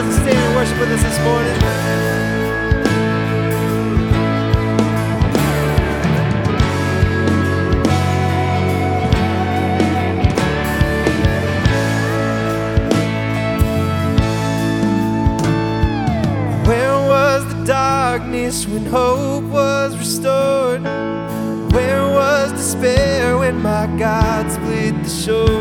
guys to stand and worship with us this morning. Where was the darkness when hope was restored? Where was despair when my God split the shores?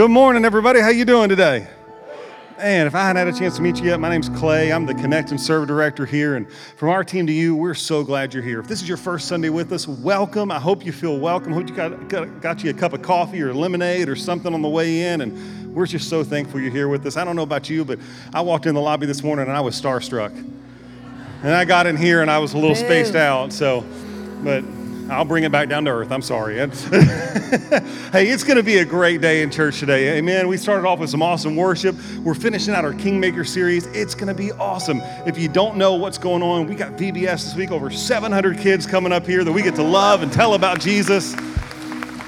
Good morning, everybody. How you doing today? Man, if I hadn't had a chance to meet you yet, my name's Clay. I'm the Connect and Serve Director here. And from our team to you, we're so glad you're here. If this is your first Sunday with us, welcome. I hope you feel welcome. Hope you got, got, got you a cup of coffee or lemonade or something on the way in. And we're just so thankful you're here with us. I don't know about you, but I walked in the lobby this morning and I was starstruck. And I got in here and I was a little spaced out. So, but I'll bring it back down to earth. I'm sorry. hey, it's going to be a great day in church today. Amen. We started off with some awesome worship. We're finishing out our Kingmaker series. It's going to be awesome. If you don't know what's going on, we got VBS this week. Over 700 kids coming up here that we get to love and tell about Jesus.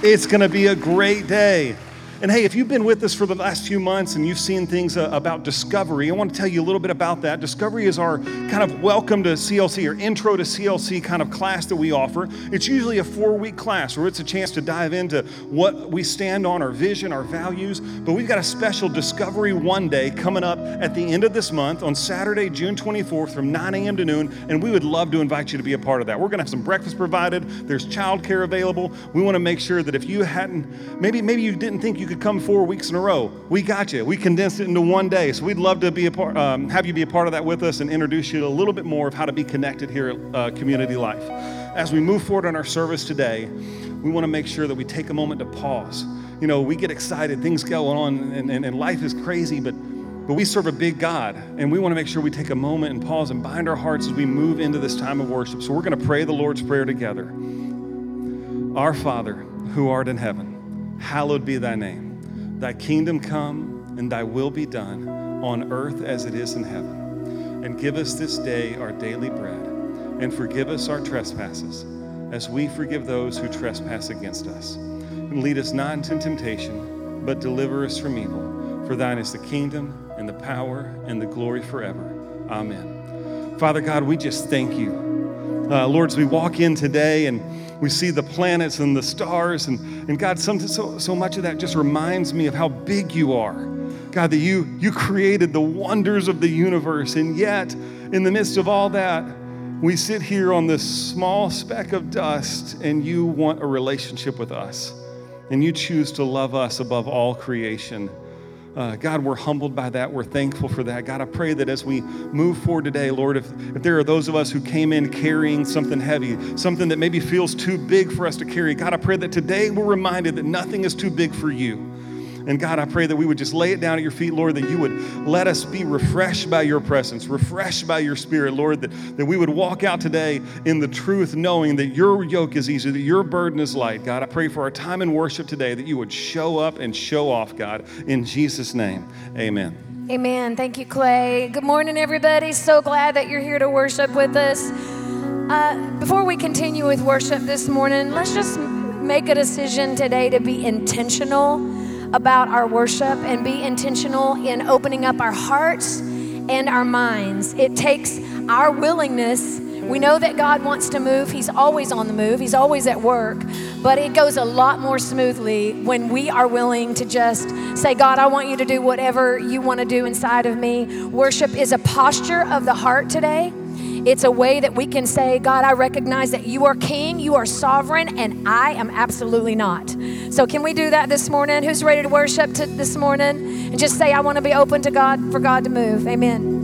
It's going to be a great day. And hey, if you've been with us for the last few months and you've seen things uh, about Discovery, I want to tell you a little bit about that. Discovery is our kind of welcome to CLC or intro to CLC kind of class that we offer. It's usually a four week class where it's a chance to dive into what we stand on, our vision, our values. But we've got a special Discovery One Day coming up at the end of this month on Saturday, June 24th from 9 a.m. to noon. And we would love to invite you to be a part of that. We're going to have some breakfast provided, there's childcare available. We want to make sure that if you hadn't, maybe, maybe you didn't think you could come four weeks in a row, we got you. We condensed it into one day. So we'd love to be a part, um, have you be a part of that with us and introduce you to a little bit more of how to be connected here at uh, Community Life. As we move forward on our service today, we want to make sure that we take a moment to pause. You know, we get excited, things go on, and, and, and life is crazy, but but we serve a big God, and we want to make sure we take a moment and pause and bind our hearts as we move into this time of worship. So we're going to pray the Lord's Prayer together. Our Father, who art in heaven, hallowed be thy name. Thy kingdom come, and thy will be done on earth as it is in heaven. And give us this day our daily bread, and forgive us our trespasses, as we forgive those who trespass against us. And lead us not into temptation, but deliver us from evil. For thine is the kingdom, and the power, and the glory forever. Amen. Father God, we just thank you. Uh, Lord, as we walk in today and we see the planets and the stars, and, and God, some, so, so much of that just reminds me of how big you are. God, that you, you created the wonders of the universe, and yet, in the midst of all that, we sit here on this small speck of dust, and you want a relationship with us, and you choose to love us above all creation. Uh, God, we're humbled by that. We're thankful for that. God, I pray that as we move forward today, Lord, if, if there are those of us who came in carrying something heavy, something that maybe feels too big for us to carry, God, I pray that today we're reminded that nothing is too big for you. And God, I pray that we would just lay it down at your feet, Lord, that you would let us be refreshed by your presence, refreshed by your spirit, Lord, that, that we would walk out today in the truth, knowing that your yoke is easy, that your burden is light. God, I pray for our time in worship today that you would show up and show off, God. In Jesus' name, amen. Amen. Thank you, Clay. Good morning, everybody. So glad that you're here to worship with us. Uh, before we continue with worship this morning, let's just make a decision today to be intentional about our worship and be intentional in opening up our hearts and our minds. It takes our willingness. We know that God wants to move. He's always on the move, He's always at work. But it goes a lot more smoothly when we are willing to just say, God, I want you to do whatever you want to do inside of me. Worship is a posture of the heart today. It's a way that we can say, God, I recognize that you are king, you are sovereign, and I am absolutely not. So, can we do that this morning? Who's ready to worship to this morning? And just say, I want to be open to God for God to move. Amen.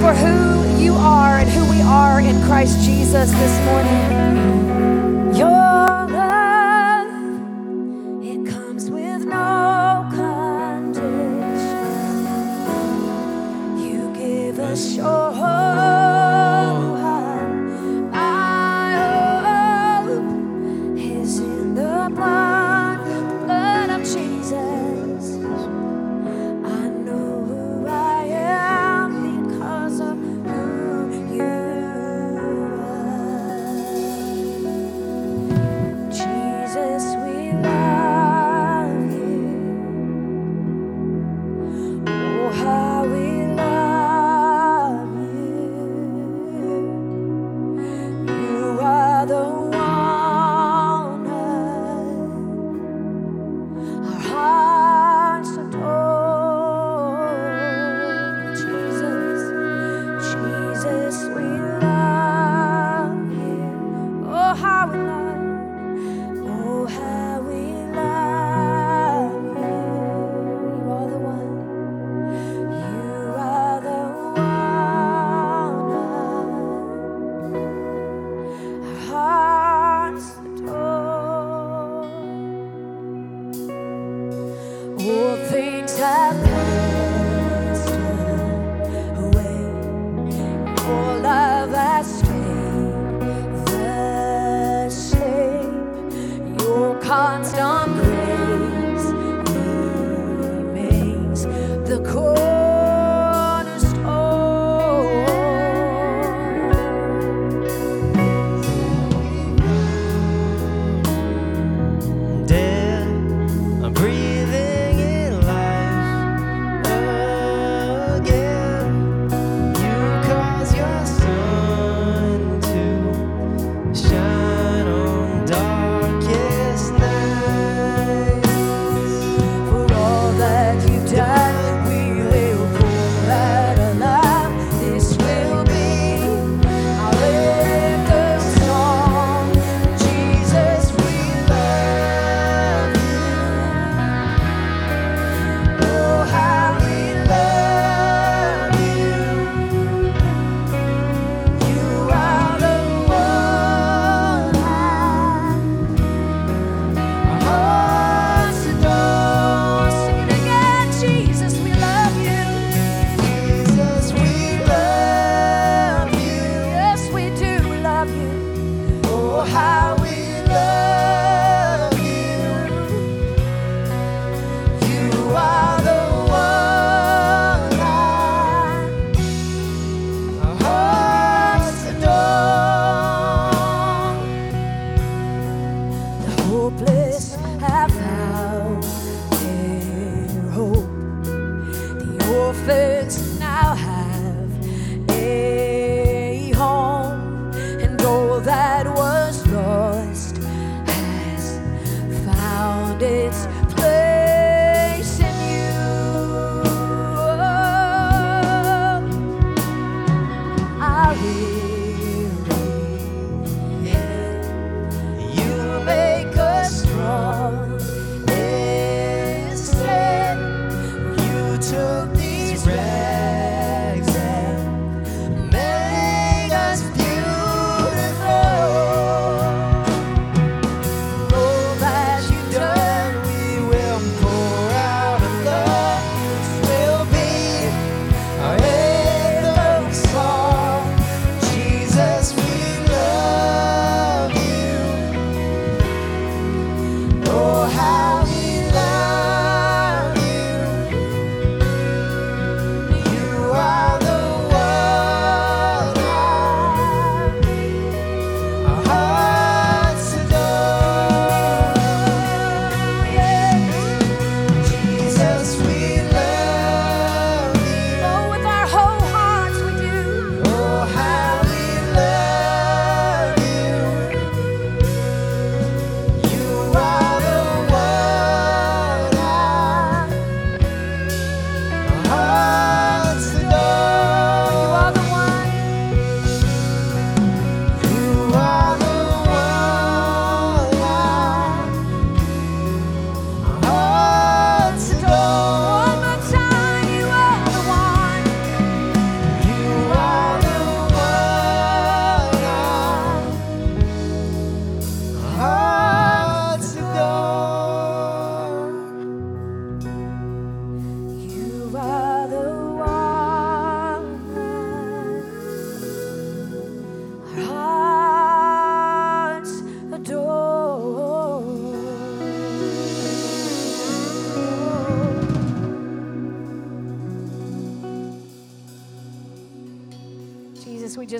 for who you are and who we are in Christ Jesus this morning.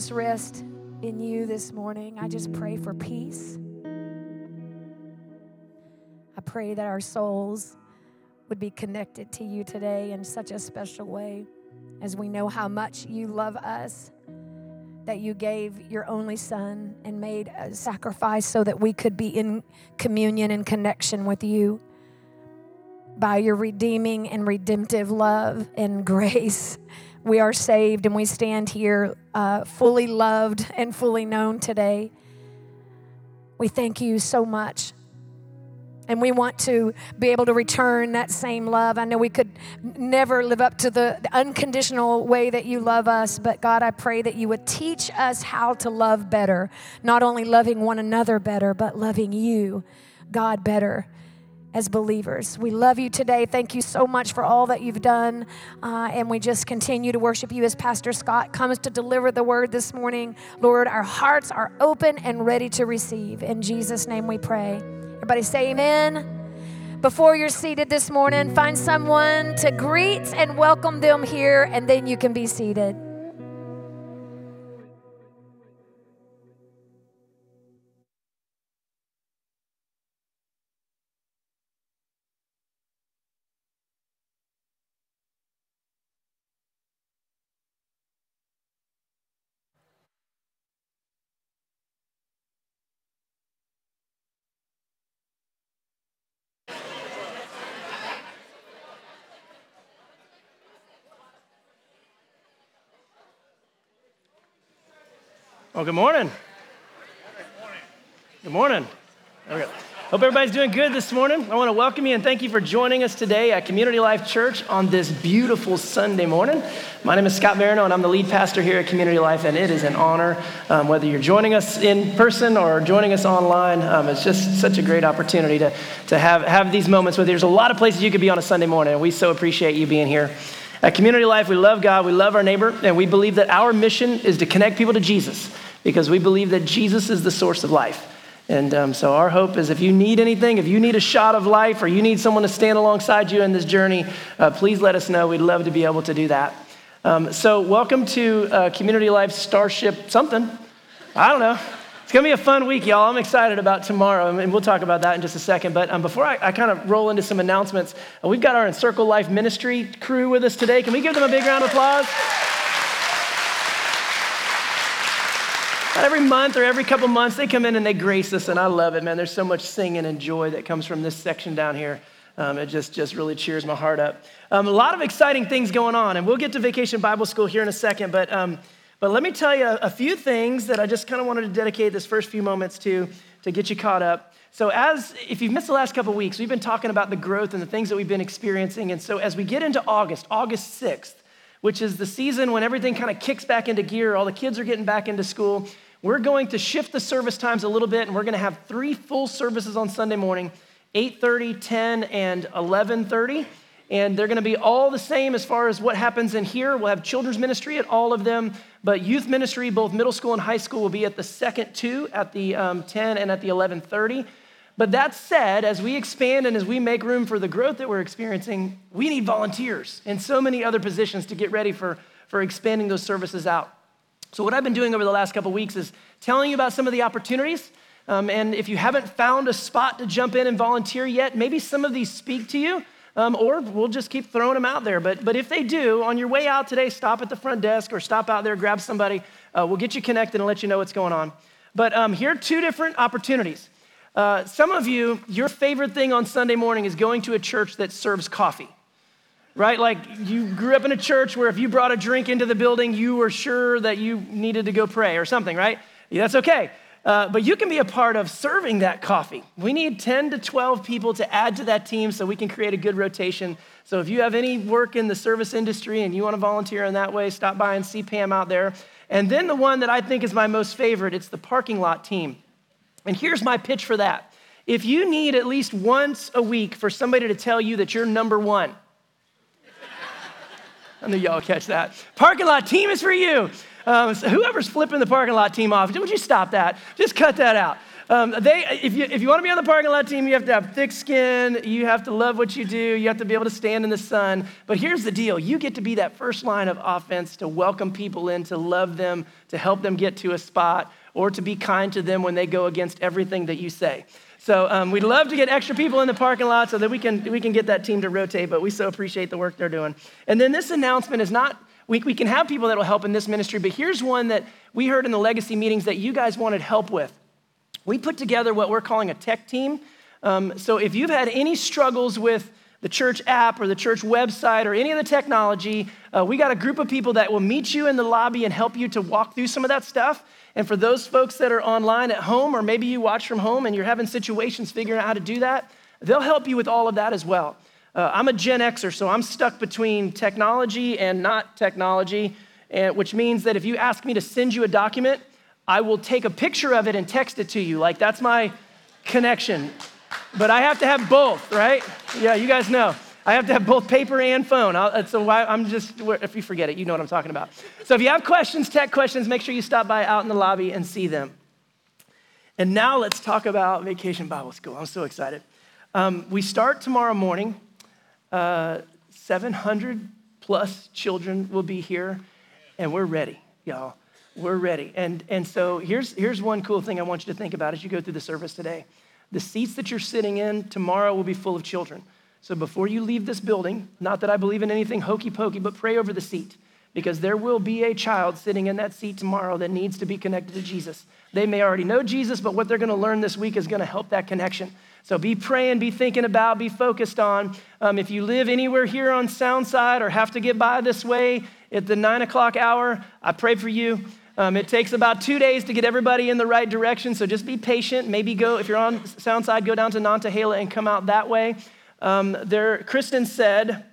Just rest in you this morning. I just pray for peace. I pray that our souls would be connected to you today in such a special way as we know how much you love us, that you gave your only son and made a sacrifice so that we could be in communion and connection with you by your redeeming and redemptive love and grace. We are saved and we stand here uh, fully loved and fully known today. We thank you so much. And we want to be able to return that same love. I know we could never live up to the, the unconditional way that you love us, but God, I pray that you would teach us how to love better. Not only loving one another better, but loving you, God, better as believers. We love you today. Thank you so much for all that you've done. Uh, and we just continue to worship you as Pastor Scott comes to deliver the word this morning. Lord, our hearts are open and ready to receive. In Jesus' name we pray. Everybody say amen. Before you're seated this morning, find someone to greet and welcome them here, and then you can be seated. Well, good morning. Good morning. There we go. Hope everybody's doing good this morning. I want to welcome you and thank you for joining us today at Community Life Church on this beautiful Sunday morning. My name is Scott Veroneau, and I'm the lead pastor here at Community Life, and it is an honor um, whether you're joining us in person or joining us online. Um, it's just such a great opportunity to, to have, have these moments with you. There's a lot of places you could be on a Sunday morning, and we so appreciate you being here. At Community Life, we love God, we love our neighbor, and we believe that our mission is to connect people to Jesus because we believe that Jesus is the source of life. And um, so, our hope is if you need anything, if you need a shot of life, or you need someone to stand alongside you in this journey, uh, please let us know. We'd love to be able to do that. Um, so, welcome to uh, Community Life Starship something. I don't know. It's going to be a fun week, y'all. I'm excited about tomorrow, and we'll talk about that in just a second. But um, before I, I, kind of roll into some announcements, uh, we've got our Encircle Life Ministry crew with us today. Can we give them a big round of applause? Every month or every couple months, they come in and they grace us, and I love it, man. There's so much singing and joy that comes from this section down here. Um, it just, just really cheers my heart up. Um, a lot of exciting things going on, and we'll get to Vacation Bible School here in a second, but, um, but let me tell you a, a few things that I just kind of wanted to dedicate this first few moments to to get you caught up. So, as if you've missed the last couple weeks, we've been talking about the growth and the things that we've been experiencing. And so, as we get into August, August 6th, which is the season when everything kind of kicks back into gear, all the kids are getting back into school, we're going to shift the service times a little bit and we're going to have three full services on Sunday morning 8:30, 10, and 11:30. And they're going to be all the same as far as what happens in here. We'll have children's ministry at all of them, but youth ministry, both middle school and high school, will be at the second two, at the um, 10 and at the 11:30. But that said, as we expand and as we make room for the growth that we're experiencing, we need volunteers and so many other positions to get ready for, for expanding those services out. So, what I've been doing over the last couple weeks is telling you about some of the opportunities. Um, and if you haven't found a spot to jump in and volunteer yet, maybe some of these speak to you, um, or we'll just keep throwing them out there. But, but if they do, on your way out today, stop at the front desk or stop out there, grab somebody. Uh, we'll get you connected and let you know what's going on. But um, here are two different opportunities. Uh, some of you, your favorite thing on Sunday morning is going to a church that serves coffee right? Like you grew up in a church where if you brought a drink into the building, you were sure that you needed to go pray or something, right? Yeah, that's okay. Uh, but you can be a part of serving that coffee. We need 10 to 12 people to add to that team so we can create a good rotation. So if you have any work in the service industry and you want to volunteer in that way, stop by and see Pam out there. And then the one that I think is my most favorite, it's the parking lot team. And here's my pitch for that. If you need at least once a week for somebody to tell you that you're number one, I knew y'all catch that. Parking lot team is for you. Um, so whoever's flipping the parking lot team off, would you stop that? Just cut that out. Um, they, if you, if you want to be on the parking lot team, you have to have thick skin. You have to love what you do. You have to be able to stand in the sun. But here's the deal you get to be that first line of offense to welcome people in, to love them, to help them get to a spot, or to be kind to them when they go against everything that you say. So um, we'd love to get extra people in the parking lot so that we can, we can get that team to rotate, but we so appreciate the work they're doing. And then this announcement is not, we, we can have people that will help in this ministry, but here's one that we heard in the legacy meetings that you guys wanted help with. We put together what we're calling a tech team. Um, so if you've had any struggles with the church app or the church website or any of the technology, uh, we got a group of people that will meet you in the lobby and help you to walk through some of that stuff. And for those folks that are online at home, or maybe you watch from home and you're having situations figuring out how to do that, they'll help you with all of that as well. Uh, I'm a Gen Xer, so I'm stuck between technology and not technology, and, which means that if you ask me to send you a document, I will take a picture of it and text it to you. Like, that's my connection. But I have to have both, right? Yeah, you guys know. I have to have both paper and phone. I'll, so why, I'm just, if you forget it, you know what I'm talking about. So if you have questions, tech questions, make sure you stop by out in the lobby and see them. And now let's talk about Vacation Bible School. I'm so excited. Um, we start tomorrow morning. Uh, 700 plus children will be here, and we're ready, y'all. We're ready. And, and so here's, here's one cool thing I want you to think about as you go through the service today. The seats that you're sitting in tomorrow will be full of children. So before you leave this building, not that I believe in anything hokey pokey, but pray over the seat because there will be a child sitting in that seat tomorrow that needs to be connected to Jesus. They may already know Jesus, but what they're going to learn this week is going to help that connection. So be praying, be thinking about, be focused on. Um, if you live anywhere here on Soundside or have to get by this way at the nine o'clock hour, I pray for you. Um, it takes about two days to get everybody in the right direction, so just be patient. Maybe go, if you're on Soundside, go down to Nantahala and come out that way. Um, there, Kristen said,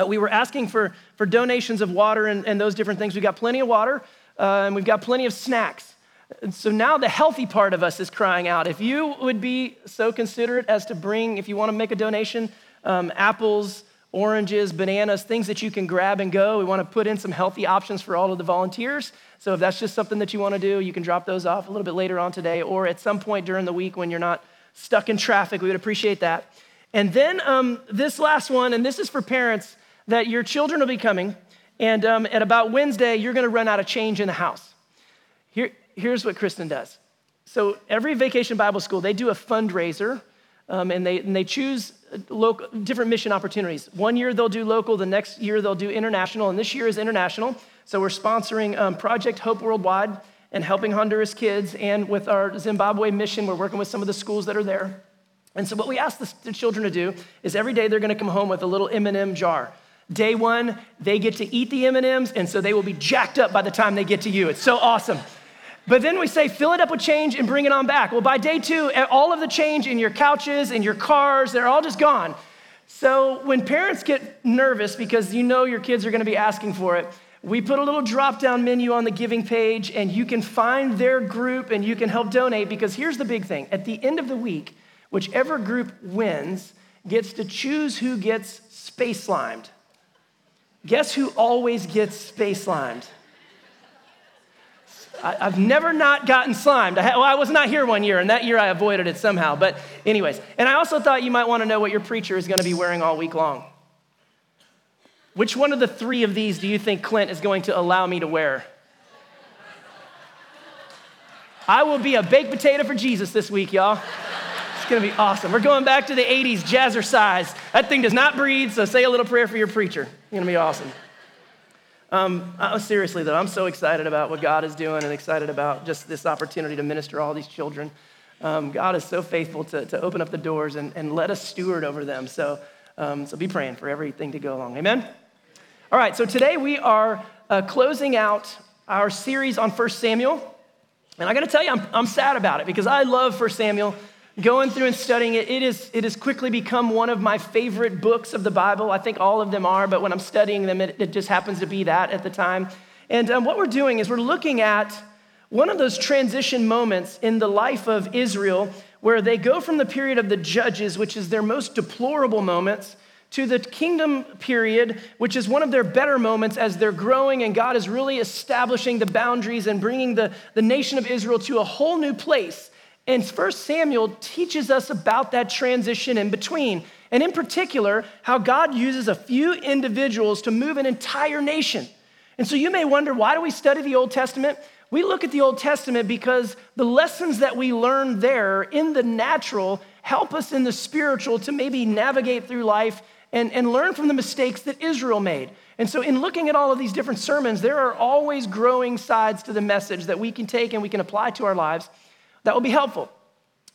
uh, we were asking for, for donations of water and, and those different things. We've got plenty of water uh, and we've got plenty of snacks. And so now the healthy part of us is crying out. If you would be so considerate as to bring, if you want to make a donation, um, apples, oranges, bananas, things that you can grab and go. We want to put in some healthy options for all of the volunteers. So if that's just something that you want to do, you can drop those off a little bit later on today or at some point during the week when you're not stuck in traffic. We would appreciate that. And then um, this last one, and this is for parents, that your children will be coming, and um, at about Wednesday, you're going to run out of change in the house. Here, here's what Kristen does. So every vacation Bible school, they do a fundraiser, um, and, they, and they choose local, different mission opportunities. One year they'll do local, the next year they'll do international, and this year is international. So we're sponsoring um, Project Hope Worldwide and helping Honduras kids, and with our Zimbabwe mission, we're working with some of the schools that are there. And so what we ask the children to do is every day they're going to come home with a little M&M jar. Day one, they get to eat the M&Ms, and so they will be jacked up by the time they get to you. It's so awesome. But then we say, fill it up with change and bring it on back. Well, by day two, eh, all of the change in your couches, in your cars, they're all just gone. So when parents get nervous because you know your kids are going to be asking for it, we put a little drop down menu on the giving page, and you can find their group and you can help donate because here's the big thing at the end of the week, whichever group wins gets to choose who gets space slimed. Guess who always gets space slimed? I, have never not gotten slimed. I, well, I was not here one year, and that year I avoided it somehow. But, anyways, and I also thought you might want to know what your preacher is going to be wearing all week long. Which one of the three of these do you think Clint is going to allow me to wear? I will be a baked potato for Jesus this week, y'all. It's gonna be awesome. We're going back to the 80s jazzercise. That thing does not breathe, so say a little prayer for your preacher. It's gonna be awesome. Um, uh, seriously, though, I'm so excited about what God is doing and excited about just this opportunity to minister all these children. Um, God is so faithful to, to open up the doors and, and let us steward over them. So, um, so be praying for everything to go along. Amen? All right, so today we are uh, closing out our series on 1 Samuel. And I gotta tell you, I'm, I'm sad about it because I love 1 Samuel going through and studying it, it, is, it has quickly become one of my favorite books of the Bible. I think all of them are, but when I'm studying them, it, it just happens to be that at the time. And um, what we're doing is we're looking at one of those transition moments in the life of Israel where they go from the period of the judges, which is their most deplorable moments, to the kingdom period, which is one of their better moments as they're growing and God is really establishing the boundaries and bringing the, the nation of Israel to a whole new place And 1 Samuel teaches us about that transition in between. And in particular, how God uses a few individuals to move an entire nation. And so you may wonder why do we study the Old Testament? We look at the Old Testament because the lessons that we learn there in the natural help us in the spiritual to maybe navigate through life and, and learn from the mistakes that Israel made. And so, in looking at all of these different sermons, there are always growing sides to the message that we can take and we can apply to our lives that will be helpful.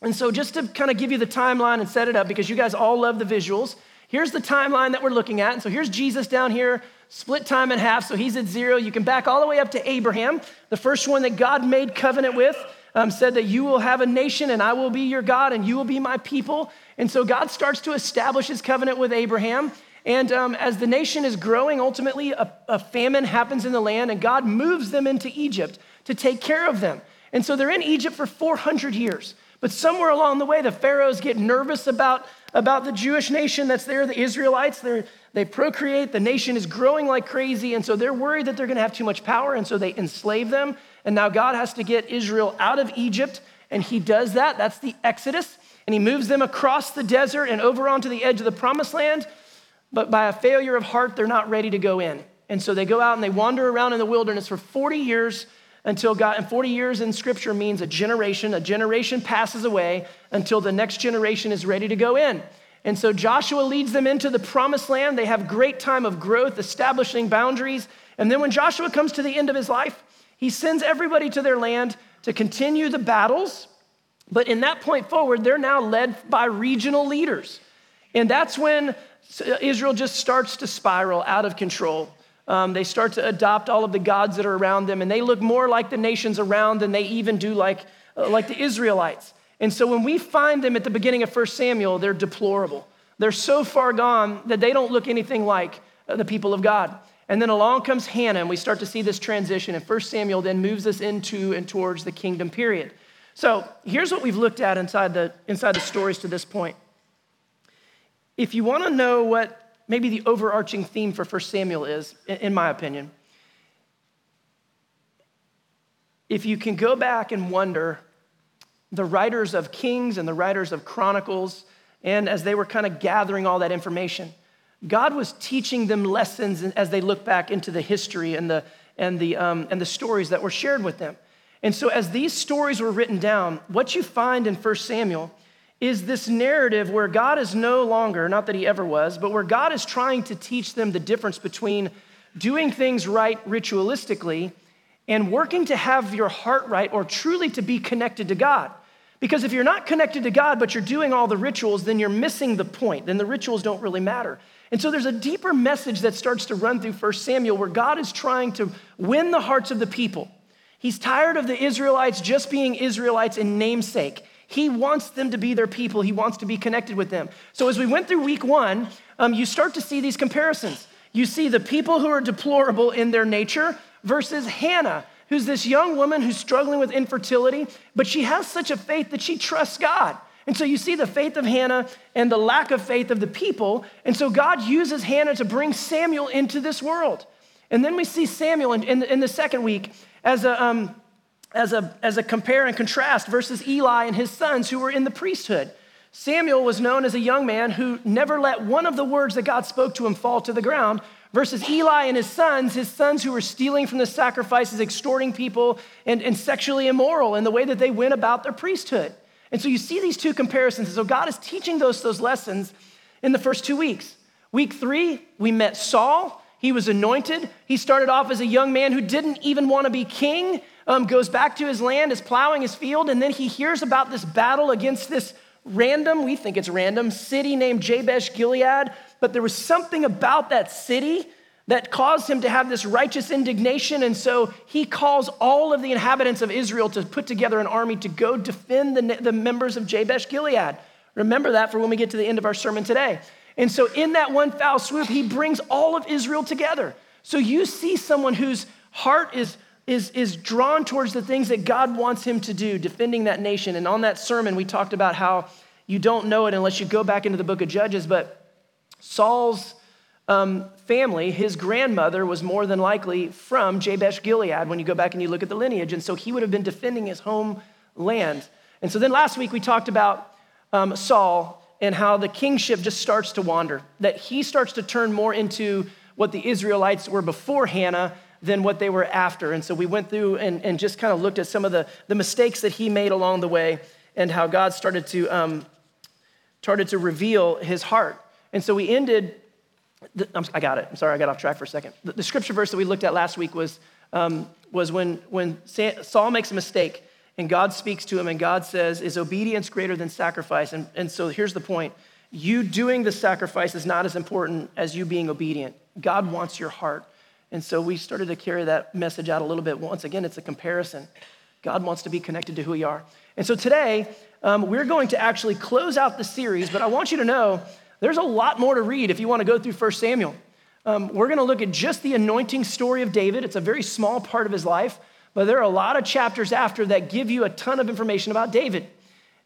And so, just to kind of give you the timeline and set it up, because you guys all love the visuals, here's the timeline that we're looking at. And so, here's Jesus down here, split time in half. So, he's at zero. You can back all the way up to Abraham, the first one that God made covenant with. Um, said that you will have a nation and I will be your God and you will be my people. And so God starts to establish his covenant with Abraham. And um, as the nation is growing, ultimately a, a famine happens in the land and God moves them into Egypt to take care of them. And so they're in Egypt for 400 years. But somewhere along the way, the pharaohs get nervous about, about the Jewish nation that's there, the Israelites. they they procreate, the nation is growing like crazy, and so they're worried that they're gonna have too much power, and so they enslave them. And now God has to get Israel out of Egypt, and He does that. That's the Exodus. And He moves them across the desert and over onto the edge of the promised land. But by a failure of heart, they're not ready to go in. And so they go out and they wander around in the wilderness for 40 years until God, and 40 years in scripture means a generation. A generation passes away until the next generation is ready to go in. And so Joshua leads them into the promised land. They have great time of growth, establishing boundaries. And then when Joshua comes to the end of his life, he sends everybody to their land to continue the battles. But in that point forward, they're now led by regional leaders. And that's when Israel just starts to spiral out of control. Um, they start to adopt all of the gods that are around them, and they look more like the nations around than they even do like, uh, like the Israelites. And so when we find them at the beginning of 1 Samuel, they're deplorable. They're so far gone that they don't look anything like uh, the people of God. And then along comes Hannah, and we start to see this transition. And 1 Samuel then moves us into and towards the kingdom period. So here's what we've looked at inside the, inside the stories to this point. If you want to know what maybe the overarching theme for 1 Samuel is, in my opinion. If you can go back and wonder, the writers of Kings and the writers of Chronicles, and as they were kind of gathering all that information, God was teaching them lessons as they look back into the history and the, and the, um, and the stories that were shared with them. And so, as these stories were written down, what you find in 1 Samuel is this narrative where God is no longer, not that he ever was, but where God is trying to teach them the difference between doing things right ritualistically and working to have your heart right or truly to be connected to God. Because if you're not connected to God, but you're doing all the rituals, then you're missing the point. Then the rituals don't really matter. And so there's a deeper message that starts to run through 1 Samuel where God is trying to win the hearts of the people. He's tired of the Israelites just being Israelites in namesake. He wants them to be their people, He wants to be connected with them. So, as we went through week one, um, you start to see these comparisons. You see the people who are deplorable in their nature versus Hannah, who's this young woman who's struggling with infertility, but she has such a faith that she trusts God. And so you see the faith of Hannah and the lack of faith of the people. And so God uses Hannah to bring Samuel into this world. And then we see Samuel in, in, in the second week as a, um, as a, as a compare and contrast versus Eli and his sons who were in the priesthood. Samuel was known as a young man who never let one of the words that God spoke to him fall to the ground, versus Eli and his sons, his sons who were stealing from the sacrifices, extorting people, and, and sexually immoral in the way that they went about their priesthood. And so you see these two comparisons. So God is teaching those, those lessons in the first two weeks. Week three, we met Saul. He was anointed. He started off as a young man who didn't even want to be king, um, goes back to his land, is plowing his field, and then he hears about this battle against this random, we think it's random, city named Jabesh Gilead. But there was something about that city that caused him to have this righteous indignation. And so he calls all of the inhabitants of Israel to put together an army to go defend the, the members of Jabesh Gilead. Remember that for when we get to the end of our sermon today. And so, in that one foul swoop, he brings all of Israel together. So, you see someone whose heart is is, is drawn towards the things that God wants him to do, defending that nation. And on that sermon, we talked about how you don't know it unless you go back into the book of Judges, but Saul's um, family, his grandmother was more than likely from Jabesh Gilead when you go back and you look at the lineage. And so he would have been defending his home land. And so then last week we talked about um, Saul and how the kingship just starts to wander, that he starts to turn more into what the Israelites were before Hannah than what they were after. And so we went through and, and just kind of looked at some of the, the mistakes that he made along the way and how God started to, um, started to reveal his heart. And so we ended, the, i got it. I'm sorry, I got off track for a second. The, the scripture verse that we looked at last week was, um, was when, when Saul makes a mistake and God speaks to him, and God says, Is obedience greater than sacrifice? And, and so here's the point you doing the sacrifice is not as important as you being obedient. God wants your heart. And so we started to carry that message out a little bit. Once again, it's a comparison. God wants to be connected to who we are. And so today, um, we're going to actually close out the series, but I want you to know there's a lot more to read if you want to go through 1 Samuel. Um, we're going to look at just the anointing story of David. It's a very small part of his life, but there are a lot of chapters after that give you a ton of information about David.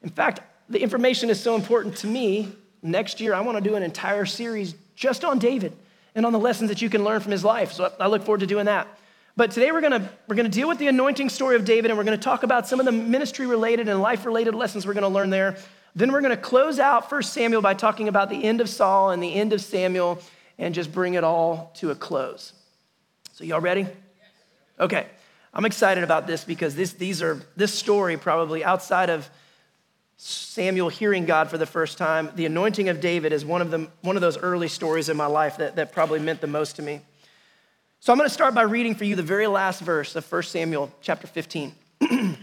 In fact, the information is so important to me. Next year, I want to do an entire series just on David and on the lessons that you can learn from his life. So I look forward to doing that. But today we're gonna, we're gonna deal with the anointing story of David and we're gonna talk about some of the ministry related and life related lessons we're gonna learn there. Then we're gonna close out 1 Samuel by talking about the end of Saul and the end of Samuel and just bring it all to a close. So, y'all ready? Okay. I'm excited about this because this, these are, this story, probably outside of Samuel hearing God for the first time, the anointing of David is one of, the, one of those early stories in my life that, that probably meant the most to me. So I'm going to start by reading for you the very last verse of 1 Samuel chapter 15.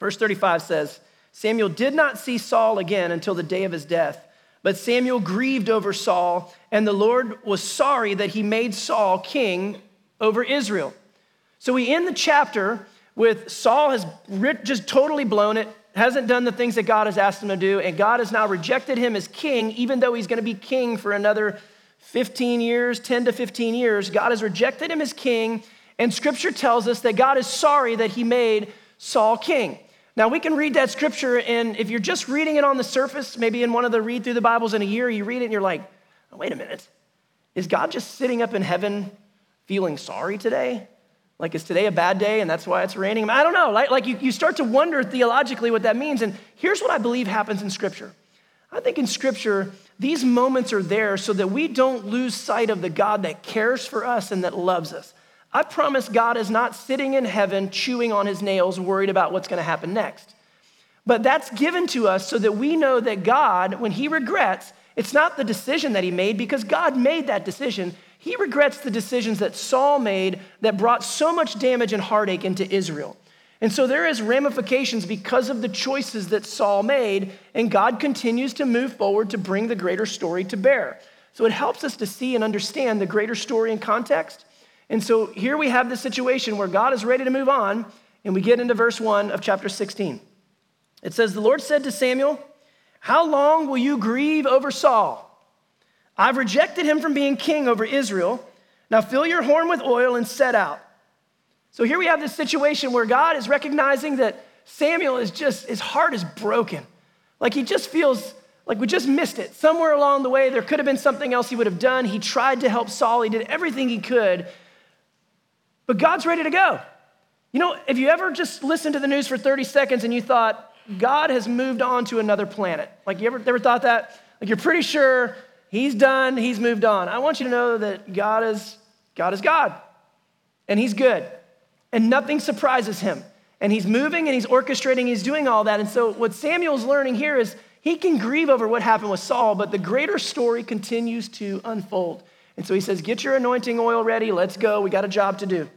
Verse 35 says, Samuel did not see Saul again until the day of his death, but Samuel grieved over Saul, and the Lord was sorry that he made Saul king over Israel. So we end the chapter with Saul has just totally blown it, hasn't done the things that God has asked him to do, and God has now rejected him as king, even though he's going to be king for another 15 years, 10 to 15 years. God has rejected him as king, and scripture tells us that God is sorry that he made Saul king. Now, we can read that scripture, and if you're just reading it on the surface, maybe in one of the read through the Bibles in a year, you read it and you're like, oh, wait a minute. Is God just sitting up in heaven feeling sorry today? Like, is today a bad day and that's why it's raining? I don't know. Like, like you, you start to wonder theologically what that means. And here's what I believe happens in Scripture I think in Scripture, these moments are there so that we don't lose sight of the God that cares for us and that loves us. I promise God is not sitting in heaven chewing on his nails, worried about what's going to happen next. But that's given to us so that we know that God, when he regrets, it's not the decision that he made because God made that decision. He regrets the decisions that Saul made that brought so much damage and heartache into Israel. And so there is ramifications because of the choices that Saul made, and God continues to move forward to bring the greater story to bear. So it helps us to see and understand the greater story and context. And so here we have the situation where God is ready to move on, and we get into verse 1 of chapter 16. It says, The Lord said to Samuel, How long will you grieve over Saul? I've rejected him from being king over Israel. Now fill your horn with oil and set out. So here we have this situation where God is recognizing that Samuel is just, his heart is broken. Like he just feels like we just missed it. Somewhere along the way, there could have been something else he would have done. He tried to help Saul, he did everything he could, but God's ready to go. You know, if you ever just listened to the news for 30 seconds and you thought, God has moved on to another planet, like you ever, ever thought that? Like you're pretty sure He's done, he's moved on. I want you to know that God is God is God. And he's good. And nothing surprises him. And he's moving and he's orchestrating, he's doing all that. And so what Samuel's learning here is he can grieve over what happened with Saul, but the greater story continues to unfold. And so he says, Get your anointing oil ready. Let's go. We got a job to do.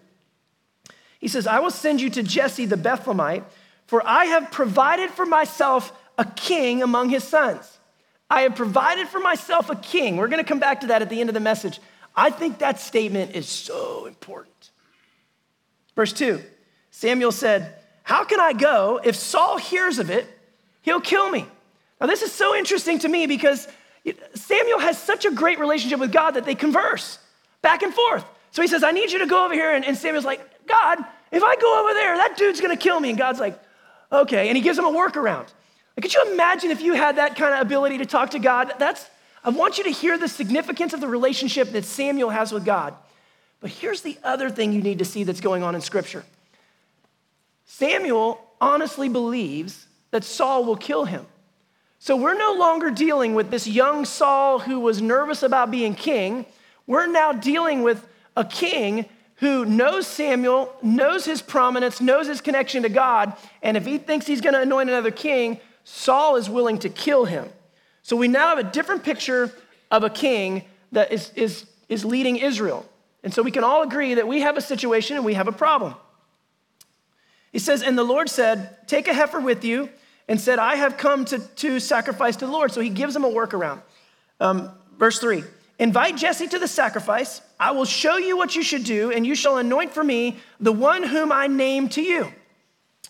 He says, I will send you to Jesse the Bethlehemite, for I have provided for myself a king among his sons. I have provided for myself a king. We're going to come back to that at the end of the message. I think that statement is so important. Verse 2 Samuel said, How can I go? If Saul hears of it, he'll kill me. Now, this is so interesting to me because Samuel has such a great relationship with God that they converse back and forth. So he says, I need you to go over here. And, Samuel's like, God, if I go over there, that dude's gonna kill me. And God's like, okay. And he gives him a workaround. Could you imagine if you had that kind of ability to talk to God? That's, I want you to hear the significance of the relationship that Samuel has with God. But here's the other thing you need to see that's going on in Scripture Samuel honestly believes that Saul will kill him. So we're no longer dealing with this young Saul who was nervous about being king. We're now dealing with a king who knows Samuel, knows his prominence, knows his connection to God, and if he thinks he's going to anoint another king, Saul is willing to kill him. So we now have a different picture of a king that is, is, is leading Israel. And so we can all agree that we have a situation and we have a problem. He says, And the Lord said, Take a heifer with you, and said, I have come to, to sacrifice to the Lord. So he gives him a workaround. Um, verse 3 Invite Jesse to the sacrifice. I will show you what you should do, and you shall anoint for me the one whom I name to you.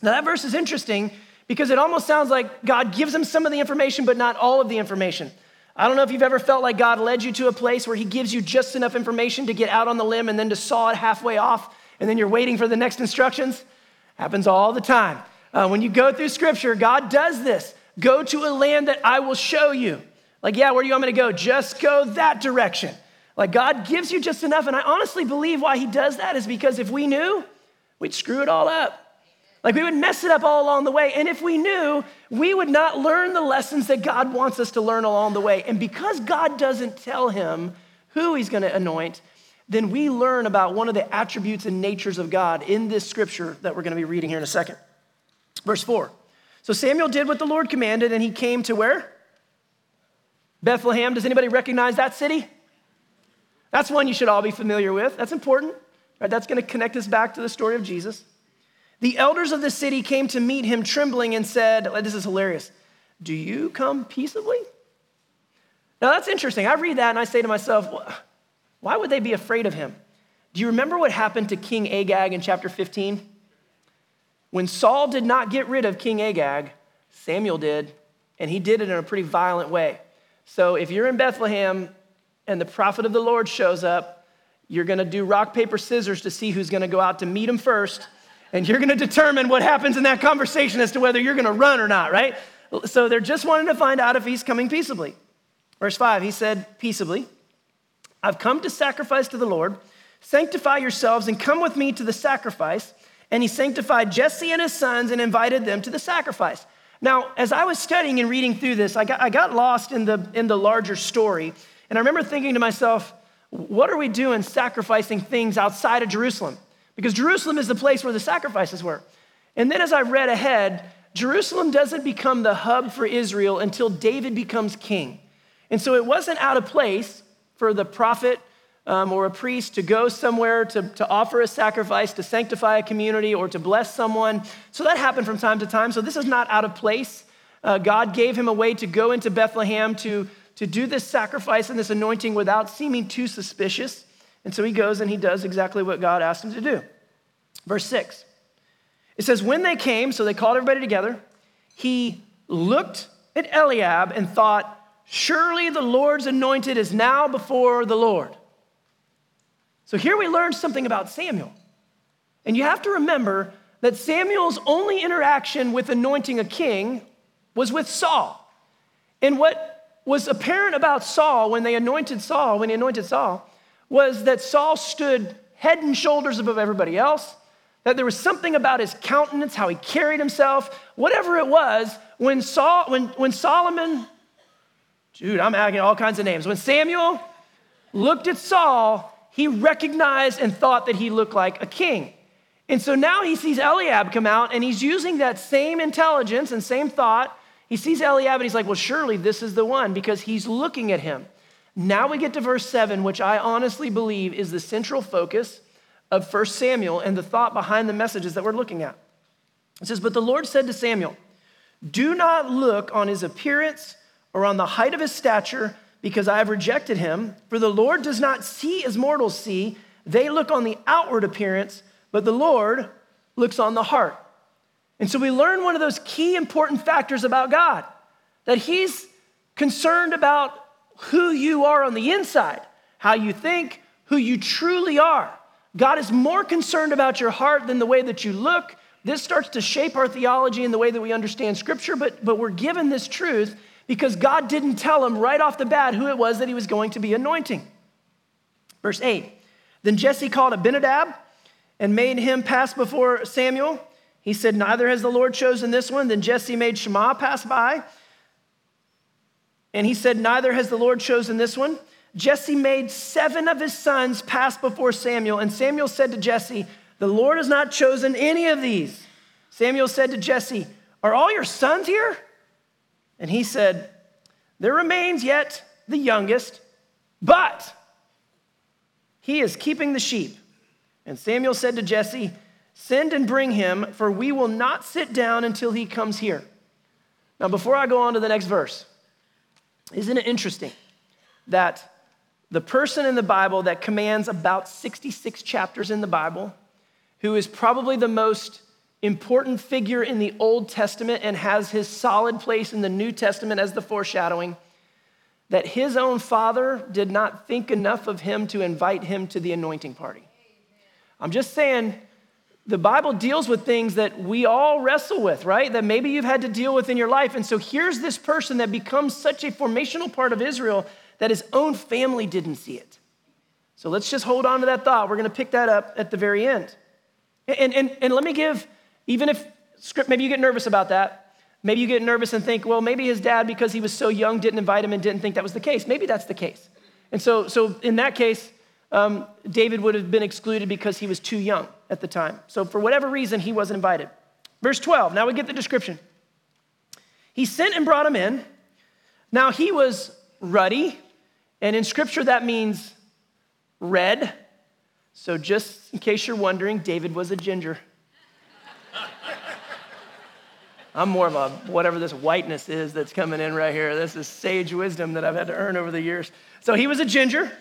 Now, that verse is interesting because it almost sounds like God gives him some of the information, but not all of the information. I don't know if you've ever felt like God led you to a place where he gives you just enough information to get out on the limb and then to saw it halfway off, and then you're waiting for the next instructions. Happens all the time. Uh, when you go through scripture, God does this. Go to a land that I will show you. Like, yeah, where do you want me to go? Just go that direction. Like, God gives you just enough. And I honestly believe why He does that is because if we knew, we'd screw it all up. Like, we would mess it up all along the way. And if we knew, we would not learn the lessons that God wants us to learn along the way. And because God doesn't tell him who He's going to anoint, then we learn about one of the attributes and natures of God in this scripture that we're going to be reading here in a second. Verse 4. So Samuel did what the Lord commanded, and he came to where? Bethlehem. Does anybody recognize that city? That's one you should all be familiar with. That's important. Right? That's going to connect us back to the story of Jesus. The elders of the city came to meet him trembling and said, This is hilarious. Do you come peaceably? Now that's interesting. I read that and I say to myself, Why would they be afraid of him? Do you remember what happened to King Agag in chapter 15? When Saul did not get rid of King Agag, Samuel did, and he did it in a pretty violent way. So if you're in Bethlehem and the prophet of the Lord shows up, you're going to do rock, paper, scissors to see who's going to go out to meet him first. And you're going to determine what happens in that conversation as to whether you're going to run or not, right? So they're just wanting to find out if he's coming peaceably. Verse 5, he said, Peaceably, I've come to sacrifice to the Lord. Sanctify yourselves and come with me to the sacrifice. And he sanctified Jesse and his sons and invited them to the sacrifice. Now, as I was studying and reading through this, I got, I got lost in the, in the larger story. And I remember thinking to myself, what are we doing sacrificing things outside of Jerusalem? Because Jerusalem is the place where the sacrifices were. And then as I read ahead, Jerusalem doesn't become the hub for Israel until David becomes king. And so it wasn't out of place for the prophet um, or a priest to go somewhere to, to offer a sacrifice, to sanctify a community, or to bless someone. So that happened from time to time. So this is not out of place. Uh, God gave him a way to go into Bethlehem to, to do this sacrifice and this anointing without seeming too suspicious. And so he goes and he does exactly what God asked him to do. Verse 6. It says, When they came, so they called everybody together, he looked at Eliab and thought, Surely the Lord's anointed is now before the Lord. So here we learn something about Samuel. And you have to remember that Samuel's only interaction with anointing a king was with Saul. And what was apparent about Saul when they anointed Saul, when he anointed Saul, was that Saul stood head and shoulders above everybody else, that there was something about his countenance, how he carried himself, whatever it was, when Saul, when, when Solomon, dude, I'm adding all kinds of names. When Samuel looked at Saul, he recognized and thought that he looked like a king. And so now he sees Eliab come out and he's using that same intelligence and same thought. He sees Eliab and he's like, well, surely this is the one because he's looking at him. Now we get to verse 7, which I honestly believe is the central focus of 1 Samuel and the thought behind the messages that we're looking at. It says, But the Lord said to Samuel, Do not look on his appearance or on the height of his stature because I have rejected him. For the Lord does not see as mortals see. They look on the outward appearance, but the Lord looks on the heart. And so we learn one of those key important factors about God that he's concerned about who you are on the inside, how you think, who you truly are. God is more concerned about your heart than the way that you look. This starts to shape our theology and the way that we understand Scripture, but, but we're given this truth because God didn't tell him right off the bat who it was that he was going to be anointing. Verse 8 Then Jesse called Abinadab and made him pass before Samuel. He said, Neither has the Lord chosen this one. Then Jesse made Shema pass by. And he said, Neither has the Lord chosen this one. Jesse made seven of his sons pass before Samuel. And Samuel said to Jesse, The Lord has not chosen any of these. Samuel said to Jesse, Are all your sons here? And he said, There remains yet the youngest, but he is keeping the sheep. And Samuel said to Jesse, Send and bring him, for we will not sit down until he comes here. Now, before I go on to the next verse, isn't it interesting that the person in the Bible that commands about 66 chapters in the Bible, who is probably the most important figure in the Old Testament and has his solid place in the New Testament as the foreshadowing, that his own father did not think enough of him to invite him to the anointing party. I'm just saying, the Bible deals with things that we all wrestle with, right? That maybe you've had to deal with in your life. And so here's this person that becomes such a formational part of Israel that his own family didn't see it. So let's just hold on to that thought. We're going to pick that up at the very end. And, and, and let me give, even if script, maybe you get nervous about that. Maybe you get nervous and think, well, maybe his dad, because he was so young, didn't invite him and didn't think that was the case. Maybe that's the case. And so, so in that case, um, David would have been excluded because he was too young at the time. So, for whatever reason, he wasn't invited. Verse 12, now we get the description. He sent and brought him in. Now, he was ruddy, and in scripture, that means red. So, just in case you're wondering, David was a ginger. I'm more of a whatever this whiteness is that's coming in right here. This is sage wisdom that I've had to earn over the years. So, he was a ginger.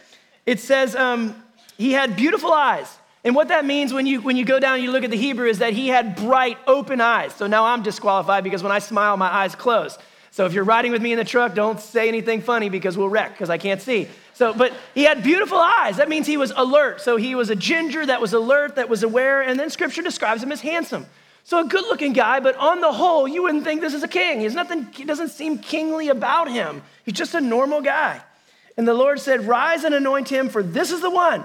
It says um, he had beautiful eyes. And what that means when you, when you go down and you look at the Hebrew is that he had bright, open eyes. So now I'm disqualified because when I smile, my eyes close. So if you're riding with me in the truck, don't say anything funny because we'll wreck because I can't see. So, but he had beautiful eyes. That means he was alert. So he was a ginger that was alert, that was aware. And then scripture describes him as handsome. So a good looking guy, but on the whole, you wouldn't think this is a king. He's nothing, he doesn't seem kingly about him. He's just a normal guy. And the Lord said, Rise and anoint him, for this is the one.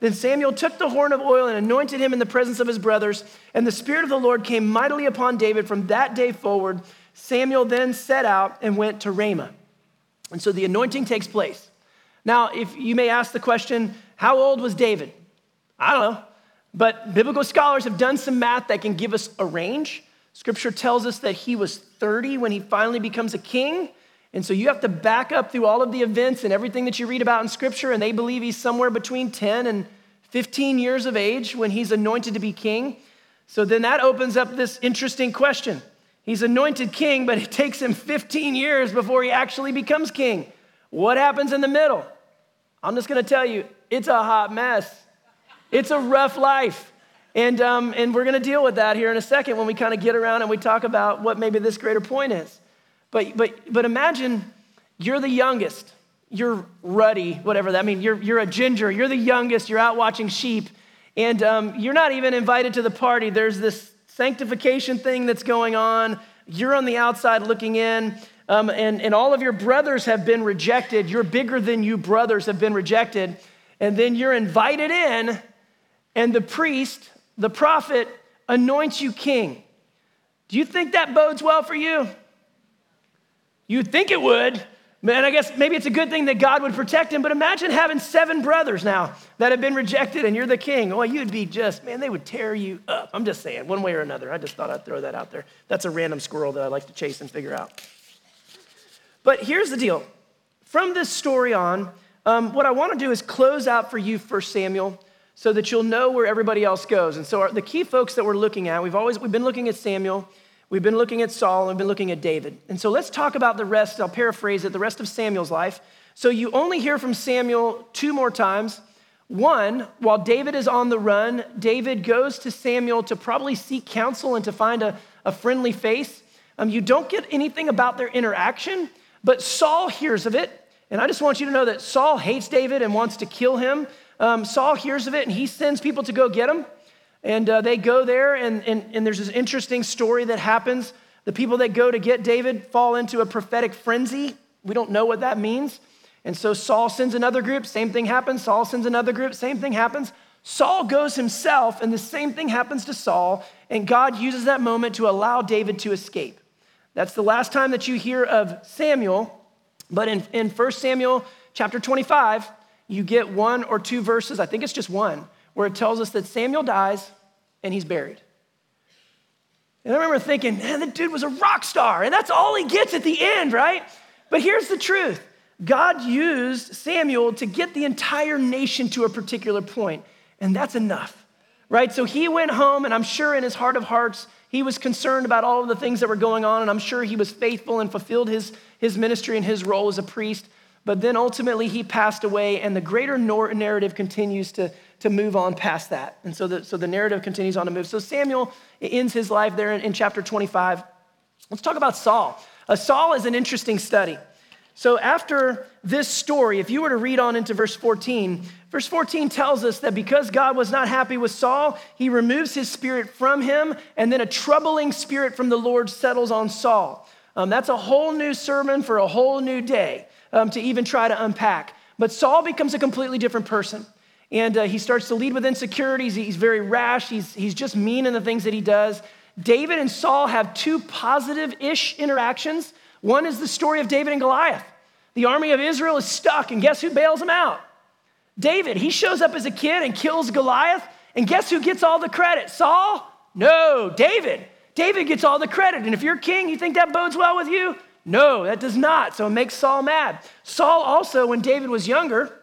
Then Samuel took the horn of oil and anointed him in the presence of his brothers. And the Spirit of the Lord came mightily upon David from that day forward. Samuel then set out and went to Ramah. And so the anointing takes place. Now, if you may ask the question, how old was David? I don't know. But biblical scholars have done some math that can give us a range. Scripture tells us that he was 30 when he finally becomes a king. And so you have to back up through all of the events and everything that you read about in Scripture, and they believe he's somewhere between 10 and 15 years of age when he's anointed to be king. So then that opens up this interesting question. He's anointed king, but it takes him 15 years before he actually becomes king. What happens in the middle? I'm just gonna tell you, it's a hot mess. It's a rough life. And, um, and we're gonna deal with that here in a second when we kind of get around and we talk about what maybe this greater point is. But, but, but imagine you're the youngest, you're ruddy, whatever that means. You're, you're a ginger, you're the youngest, you're out watching sheep, and um, you're not even invited to the party. There's this sanctification thing that's going on. You're on the outside looking in, um, and, and all of your brothers have been rejected. You're bigger than you brothers have been rejected. And then you're invited in, and the priest, the prophet, anoints you king. Do you think that bodes well for you? You'd think it would. Man, I guess maybe it's a good thing that God would protect him, but imagine having seven brothers now that have been rejected and you're the king. Oh, you'd be just, man, they would tear you up. I'm just saying, one way or another. I just thought I'd throw that out there. That's a random squirrel that I like to chase and figure out. But here's the deal from this story on, um, what I want to do is close out for you, First Samuel, so that you'll know where everybody else goes. And so, our, the key folks that we're looking at, we've always we've been looking at Samuel. We've been looking at Saul and we've been looking at David. And so let's talk about the rest. I'll paraphrase it the rest of Samuel's life. So you only hear from Samuel two more times. One, while David is on the run, David goes to Samuel to probably seek counsel and to find a, a friendly face. Um, you don't get anything about their interaction, but Saul hears of it. And I just want you to know that Saul hates David and wants to kill him. Um, Saul hears of it and he sends people to go get him. And uh, they go there, and, and, and there's this interesting story that happens. The people that go to get David fall into a prophetic frenzy. We don't know what that means. And so Saul sends another group, same thing happens. Saul sends another group, same thing happens. Saul goes himself, and the same thing happens to Saul, and God uses that moment to allow David to escape. That's the last time that you hear of Samuel, but in, in 1 Samuel chapter 25, you get one or two verses, I think it's just one, where it tells us that Samuel dies and he's buried. And I remember thinking, man, that dude was a rock star, and that's all he gets at the end, right? But here's the truth God used Samuel to get the entire nation to a particular point, and that's enough, right? So he went home, and I'm sure in his heart of hearts, he was concerned about all of the things that were going on, and I'm sure he was faithful and fulfilled his, his ministry and his role as a priest. But then ultimately he passed away, and the greater narrative continues to, to move on past that. And so the, so the narrative continues on to move. So Samuel ends his life there in, in chapter 25. Let's talk about Saul. Uh, Saul is an interesting study. So after this story, if you were to read on into verse 14, verse 14 tells us that because God was not happy with Saul, he removes his spirit from him, and then a troubling spirit from the Lord settles on Saul. Um, that's a whole new sermon for a whole new day um, to even try to unpack. But Saul becomes a completely different person. And uh, he starts to lead with insecurities. He's very rash. He's, he's just mean in the things that he does. David and Saul have two positive ish interactions. One is the story of David and Goliath. The army of Israel is stuck, and guess who bails them out? David. He shows up as a kid and kills Goliath, and guess who gets all the credit? Saul? No, David. David gets all the credit. And if you're king, you think that bodes well with you? No, that does not. So it makes Saul mad. Saul also, when David was younger,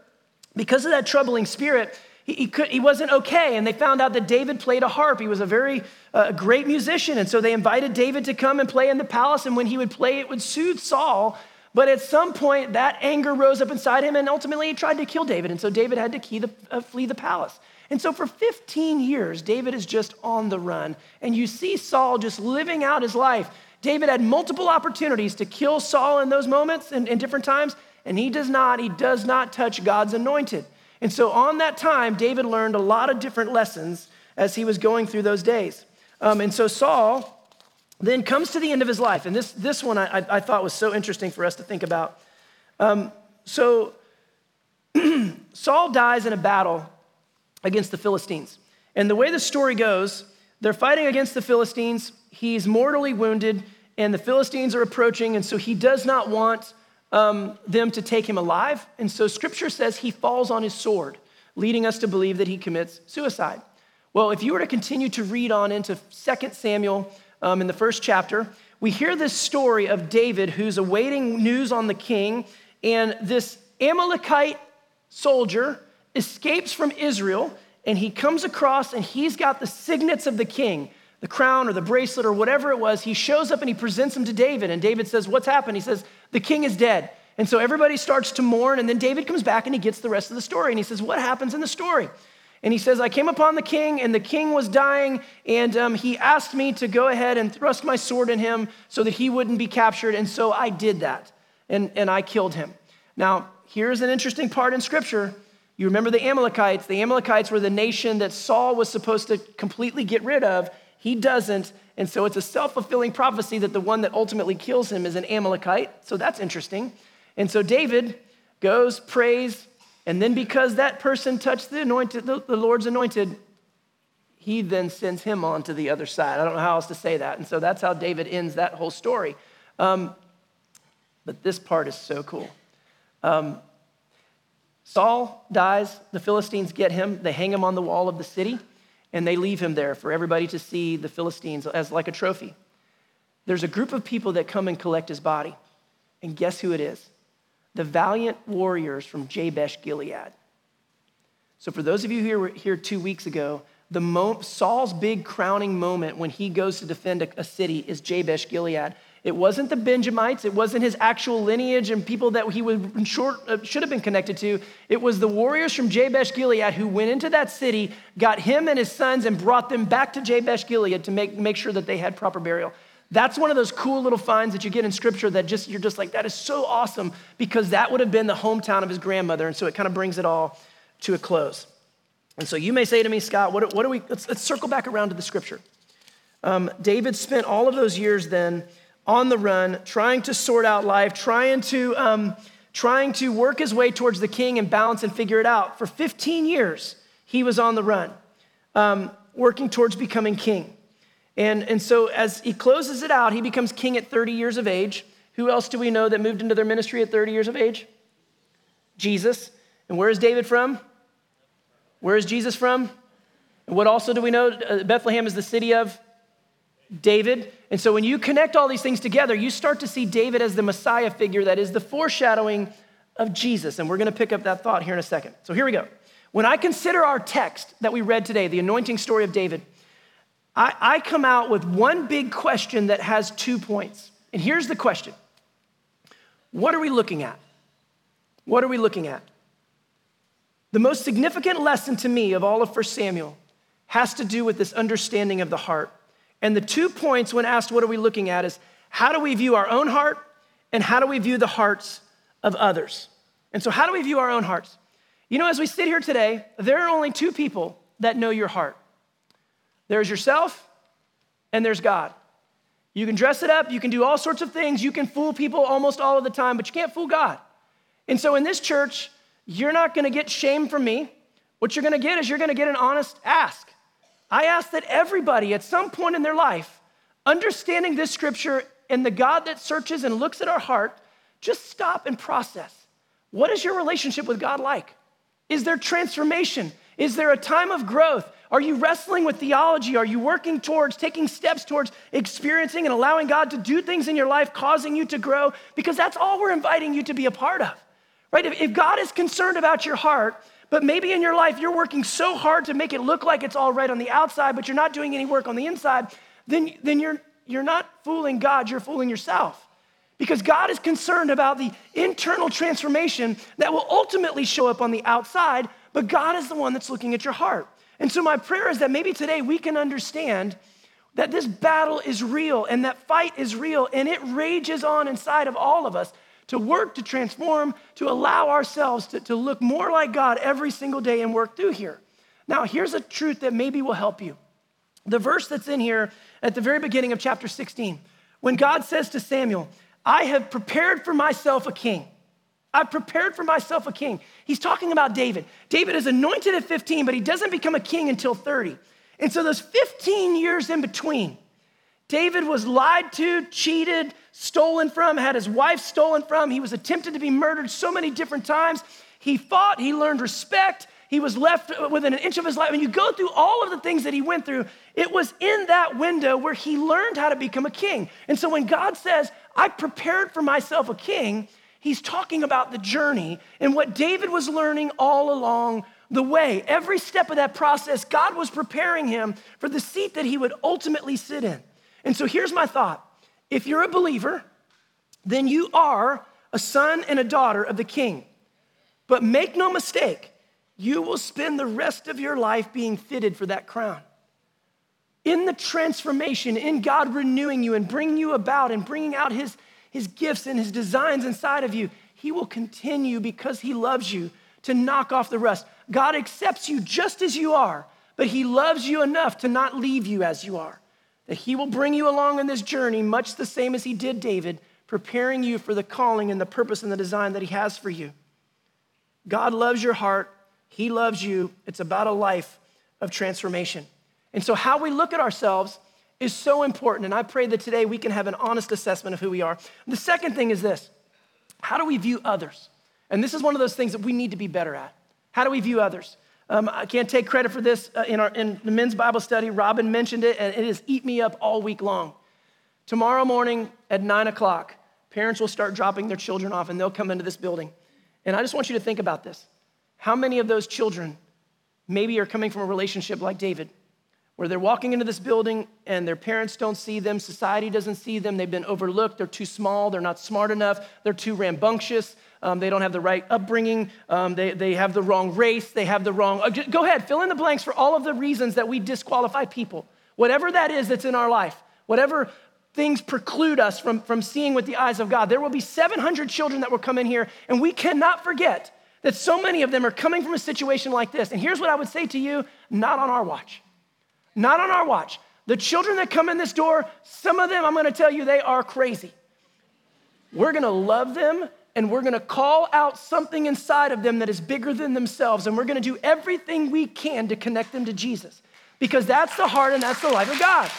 because of that troubling spirit, he, he, could, he wasn't okay. And they found out that David played a harp. He was a very uh, great musician. And so they invited David to come and play in the palace. And when he would play, it would soothe Saul. But at some point, that anger rose up inside him, and ultimately he tried to kill David. And so David had to the, uh, flee the palace. And so for 15 years, David is just on the run. And you see Saul just living out his life. David had multiple opportunities to kill Saul in those moments and in different times, and he does not. He does not touch God's anointed. And so on that time, David learned a lot of different lessons as he was going through those days. Um, and so Saul then comes to the end of his life. And this, this one I, I thought was so interesting for us to think about. Um, so Saul dies in a battle against the Philistines. And the way the story goes, they're fighting against the Philistines. He's mortally wounded, and the Philistines are approaching, and so he does not want um, them to take him alive. And so scripture says he falls on his sword, leading us to believe that he commits suicide. Well, if you were to continue to read on into 2 Samuel um, in the first chapter, we hear this story of David who's awaiting news on the king, and this Amalekite soldier escapes from Israel, and he comes across and he's got the signets of the king the crown or the bracelet or whatever it was, he shows up and he presents them to David. And David says, What's happened? He says, The king is dead. And so everybody starts to mourn. And then David comes back and he gets the rest of the story. And he says, What happens in the story? And he says, I came upon the king, and the king was dying, and um, he asked me to go ahead and thrust my sword in him so that he wouldn't be captured. And so I did that, and, and I killed him. Now, here's an interesting part in scripture. You remember the Amalekites. The Amalekites were the nation that Saul was supposed to completely get rid of, he doesn't. And so it's a self fulfilling prophecy that the one that ultimately kills him is an Amalekite. So that's interesting. And so David goes, prays, and then because that person touched the anointed, the, the Lord's anointed, he then sends him on to the other side. I don't know how else to say that. And so that's how David ends that whole story. Um, but this part is so cool. Um, Saul dies, the Philistines get him, they hang him on the wall of the city and they leave him there for everybody to see the Philistines as like a trophy. There's a group of people that come and collect his body. And guess who it is? The valiant warriors from Jabesh Gilead. So, for those of you who were here two weeks ago, the Mo- Saul's big crowning moment when he goes to defend a, a city is Jabesh Gilead. It wasn't the Benjamites, it wasn't his actual lineage and people that he would short, uh, should have been connected to. It was the warriors from Jabesh Gilead who went into that city, got him and his sons, and brought them back to Jabesh Gilead to make, make sure that they had proper burial. That's one of those cool little finds that you get in scripture that just you're just like, that is so awesome because that would have been the hometown of his grandmother. And so it kind of brings it all to a close. And so you may say to me, Scott, what, what do we, let's, let's circle back around to the scripture. Um, David spent all of those years then on the run, trying to sort out life, trying to, um, trying to work his way towards the king and balance and figure it out. For 15 years, he was on the run, um, working towards becoming king. And, and so as he closes it out, he becomes king at 30 years of age. Who else do we know that moved into their ministry at 30 years of age? Jesus. And where is David from? Where is Jesus from? And what also do we know? Uh, Bethlehem is the city of David. And so when you connect all these things together, you start to see David as the Messiah figure that is the foreshadowing of Jesus. And we're going to pick up that thought here in a second. So here we go. When I consider our text that we read today, the anointing story of David, I, I come out with one big question that has two points. And here's the question What are we looking at? What are we looking at? The most significant lesson to me of all of 1 Samuel has to do with this understanding of the heart. And the two points when asked, What are we looking at? is how do we view our own heart and how do we view the hearts of others? And so, how do we view our own hearts? You know, as we sit here today, there are only two people that know your heart there's yourself and there's God. You can dress it up, you can do all sorts of things, you can fool people almost all of the time, but you can't fool God. And so in this church, you're not gonna get shame from me. What you're gonna get is you're gonna get an honest ask. I ask that everybody at some point in their life, understanding this scripture and the God that searches and looks at our heart, just stop and process. What is your relationship with God like? Is there transformation? Is there a time of growth? Are you wrestling with theology? Are you working towards taking steps towards experiencing and allowing God to do things in your life, causing you to grow? Because that's all we're inviting you to be a part of, right? If, God is concerned about your heart, but maybe in your life you're working so hard to make it look like it's all right on the outside, but you're not doing any work on the inside, then, then you're, you're not fooling God, you're fooling yourself. Because God is concerned about the internal transformation that will ultimately show up on the outside, but God is the one that's looking at your heart. And so, my prayer is that maybe today we can understand that this battle is real and that fight is real and it rages on inside of all of us to work, to transform, to allow ourselves to, to look more like God every single day and work through here. Now, here's a truth that maybe will help you. The verse that's in here at the very beginning of chapter 16, when God says to Samuel, I have prepared for myself a king. I've prepared for myself a king. He's talking about David. David is anointed at 15, but he doesn't become a king until 30. And so, those 15 years in between, David was lied to, cheated, stolen from, had his wife stolen from. He was attempted to be murdered so many different times. He fought, he learned respect, he was left within an inch of his life. When you go through all of the things that he went through, it was in that window where he learned how to become a king. And so when God says, I prepared for myself a king, he's talking about the journey and what David was learning all along the way. Every step of that process, God was preparing him for the seat that he would ultimately sit in. And so here's my thought if you're a believer, then you are a son and a daughter of the king. But make no mistake, you will spend the rest of your life being fitted for that crown. In the transformation, in God renewing you and bringing you about and bringing out his, his gifts and his designs inside of you, he will continue because he loves you to knock off the rust. God accepts you just as you are, but he loves you enough to not leave you as you are. That he will bring you along in this journey, much the same as he did David, preparing you for the calling and the purpose and the design that he has for you. God loves your heart. He loves you. It's about a life of transformation. And so, how we look at ourselves is so important. And I pray that today we can have an honest assessment of who we are. The second thing is this how do we view others? And this is one of those things that we need to be better at. How do we view others? Um, I can't take credit for this uh, in, our, in the men's Bible study. Robin mentioned it, and it has eat me up all week long. Tomorrow morning at nine o'clock, parents will start dropping their children off, and they'll come into this building. And I just want you to think about this. How many of those children maybe are coming from a relationship like David, where they're walking into this building and their parents don't see them, society doesn't see them, they've been overlooked, they're too small, they're not smart enough, they're too rambunctious, um, they don't have the right upbringing, um, they, they have the wrong race, they have the wrong. Uh, go ahead, fill in the blanks for all of the reasons that we disqualify people. Whatever that is that's in our life, whatever things preclude us from, from seeing with the eyes of God. There will be 700 children that will come in here, and we cannot forget that so many of them are coming from a situation like this. And here's what I would say to you not on our watch. Not on our watch. The children that come in this door, some of them, I'm gonna tell you, they are crazy. We're gonna love them and we're gonna call out something inside of them that is bigger than themselves, and we're gonna do everything we can to connect them to Jesus. Because that's the heart and that's the life of God.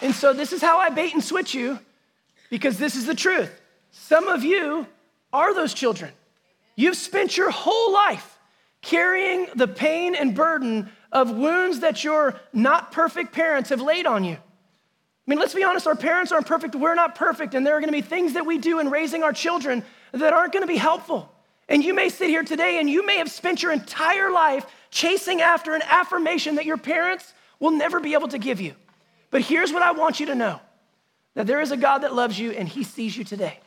And so, this is how I bait and switch you, because this is the truth. Some of you are those children. You've spent your whole life carrying the pain and burden of wounds that your not perfect parents have laid on you. I mean, let's be honest, our parents aren't perfect, we're not perfect, and there are gonna be things that we do in raising our children that aren't gonna be helpful. And you may sit here today and you may have spent your entire life chasing after an affirmation that your parents will never be able to give you. But here's what I want you to know that there is a God that loves you and he sees you today.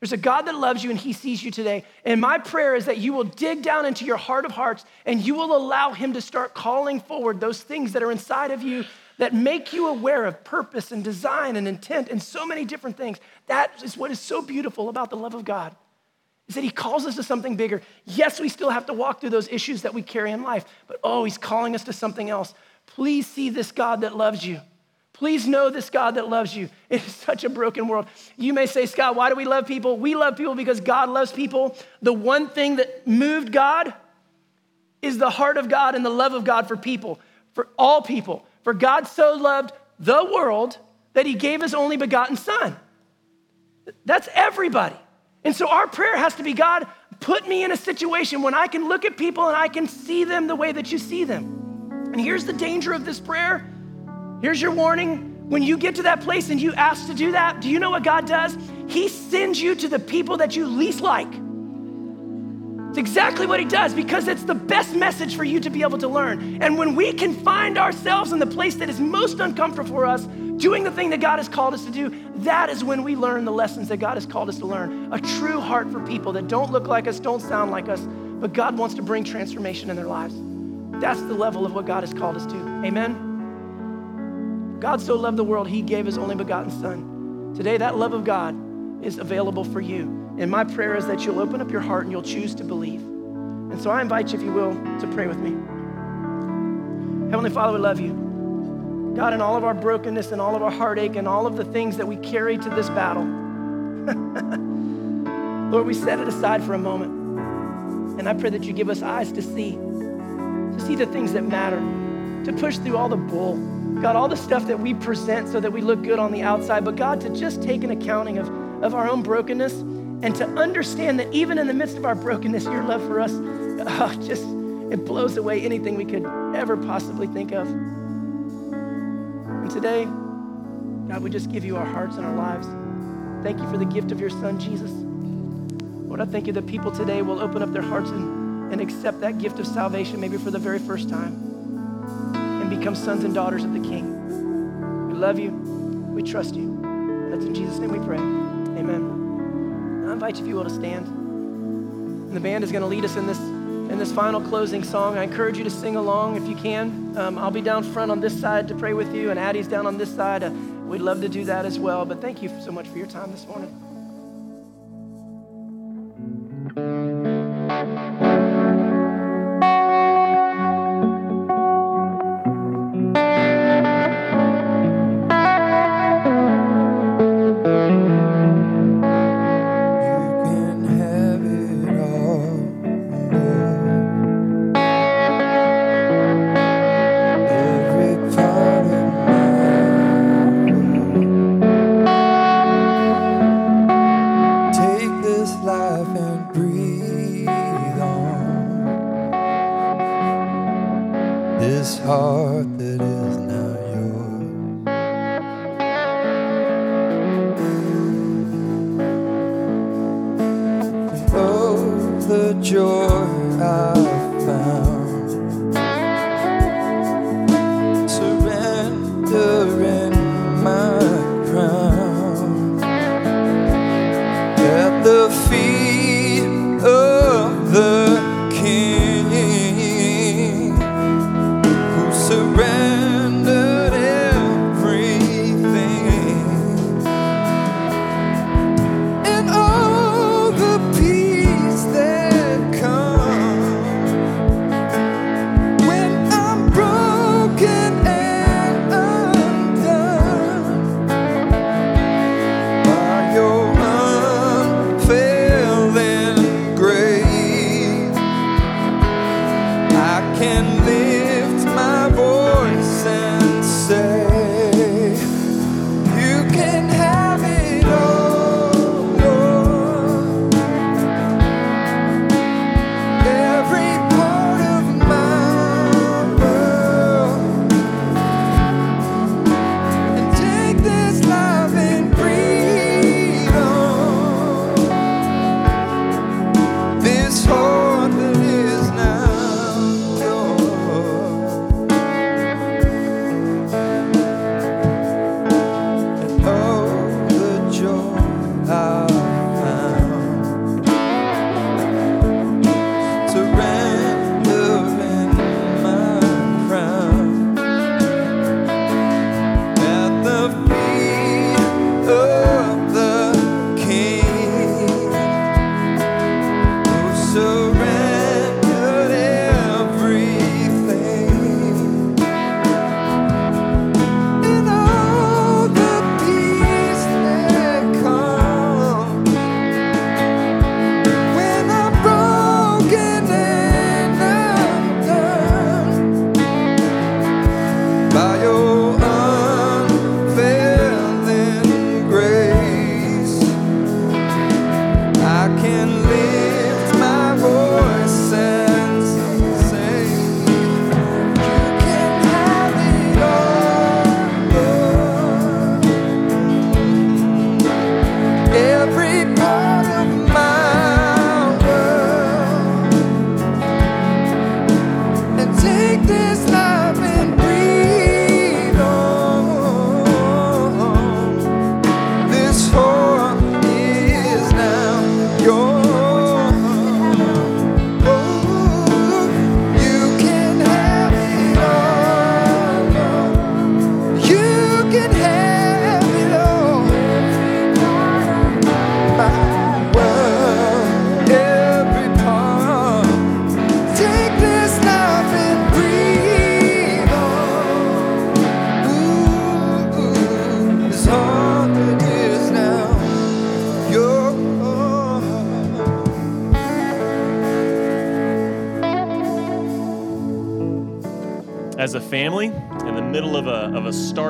There's a God that loves you and he sees you today. And my prayer is that you will dig down into your heart of hearts and you will allow him to start calling forward those things that are inside of you that make you aware of purpose and design and intent and so many different things. That is what is so beautiful about the love of God. Is that he calls us to something bigger. Yes, we still have to walk through those issues that we carry in life, but oh, he's calling us to something else. Please see this God that loves you. Please know this God that loves you. It is such a broken world. You may say, Scott, why do we love people? We love people because God loves people. The one thing that moved God is the heart of God and the love of God for people, for all people. For God so loved the world that he gave his only begotten Son. That's everybody. And so our prayer has to be God, put me in a situation when I can look at people and I can see them the way that you see them. And here's the danger of this prayer Here's your warning. When you get to that place and you ask to do that, do you know what God does? He sends you to the people that you least like. It's exactly what He does because it's the best message for you to be able to learn. And when we can find ourselves in the place that is most uncomfortable for us, doing the thing that God has called us to do, that is when we learn the lessons that God has called us to learn. A true heart for people that don't look like us, don't sound like us, but God wants to bring transformation in their lives. That's the level of what God has called us to. Amen. God so loved the world, he gave his only begotten Son. Today, that love of God is available for you. And my prayer is that you'll open up your heart and you'll choose to believe. And so I invite you, if you will, to pray with me. Heavenly Father, we love you. God, in all of our brokenness and all of our heartache and all of the things that we carry to this battle, Lord, we set it aside for a moment. And I pray that you give us eyes to see, to see the things that matter, to push through all the bull God, all the stuff that we present so that we look good on the outside, but God, to just take an accounting of, of our own brokenness and to understand that even in the midst of our brokenness, your love for us, oh, just, it blows away anything we could ever possibly think of. And today, God, we just give you our hearts and our lives. Thank you for the gift of your son, Jesus. Lord, I thank you that people today will open up their hearts and, and accept that gift of salvation, maybe for the very first time become sons and daughters of the King. We love you. We trust you. That's in Jesus' name we pray. Amen. I invite you, if you will, to stand. And the band is going to lead us in this in this final closing song. I encourage you to sing along if you can. Um, I'll be down front on this side to pray with you, and Addie's down on this side. Uh, we'd love to do that as well. But thank you so much for your time this morning.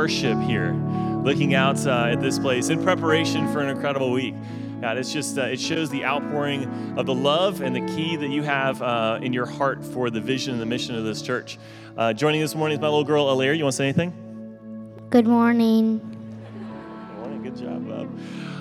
Starship here, looking out uh, at this place in preparation for an incredible week. God, it's just, uh, it shows the outpouring of the love and the key that you have uh, in your heart for the vision and the mission of this church. Uh, joining this morning is my little girl, Alaire. You want to say anything? Good morning. Good morning. Good job, bub.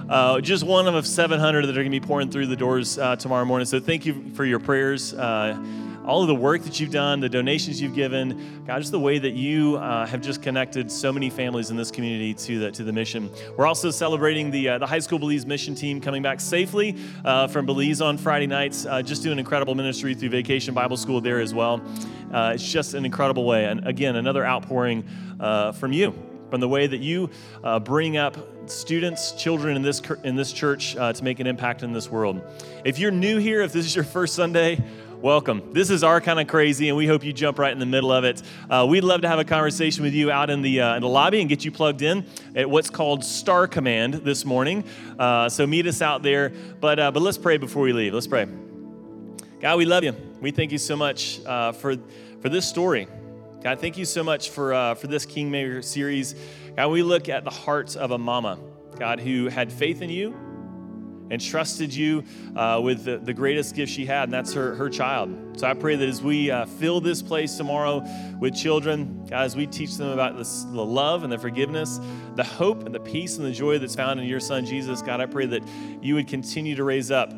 Uh, just one of 700 that are going to be pouring through the doors uh, tomorrow morning. So thank you for your prayers. Uh, all of the work that you've done, the donations you've given, God, just the way that you uh, have just connected so many families in this community to the, to the mission. We're also celebrating the, uh, the High School Belize mission team coming back safely uh, from Belize on Friday nights, uh, just doing incredible ministry through Vacation Bible School there as well. Uh, it's just an incredible way. And again, another outpouring uh, from you from the way that you bring up students, children in this in this church to make an impact in this world. If you're new here, if this is your first Sunday, welcome. This is our kind of crazy, and we hope you jump right in the middle of it. Uh, we'd love to have a conversation with you out in the uh, in the lobby and get you plugged in at what's called Star Command this morning. Uh, so meet us out there. But uh, but let's pray before we leave. Let's pray. God, we love you. We thank you so much uh, for for this story. God, thank you so much for, uh, for this Kingmaker series. God, we look at the hearts of a mama, God, who had faith in you and trusted you uh, with the, the, greatest gift she had, and that's her, her child. So I pray that as we uh, fill this place tomorrow with children, God, as we teach them about this, the love and the forgiveness, the hope and the peace and the joy that's found in your son, Jesus, God, I pray that you would continue to raise up.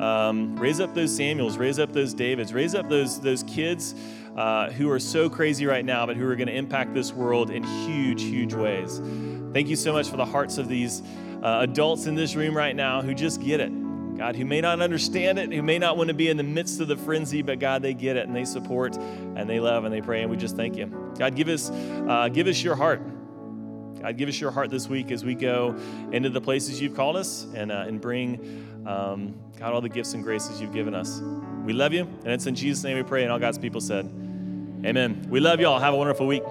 Um, raise up those Samuels, raise up those Davids, raise up those, those kids uh, who are so crazy right now, but who are going to impact this world in huge, huge ways. Thank you so much for the hearts of these uh, adults in this room right now who just get it. God, who may not understand it, who may not want to be in the midst of the frenzy, but God, they get it and they support and they love and they pray, and we just thank you. God, give us, uh, give us your heart. God, give us your heart this week as we go into the places you've called us and, uh, and bring, um, God, all the gifts and graces you've given us. We love you, and it's in Jesus' name we pray, and all God's people said, Amen. We love y'all. Have a wonderful week.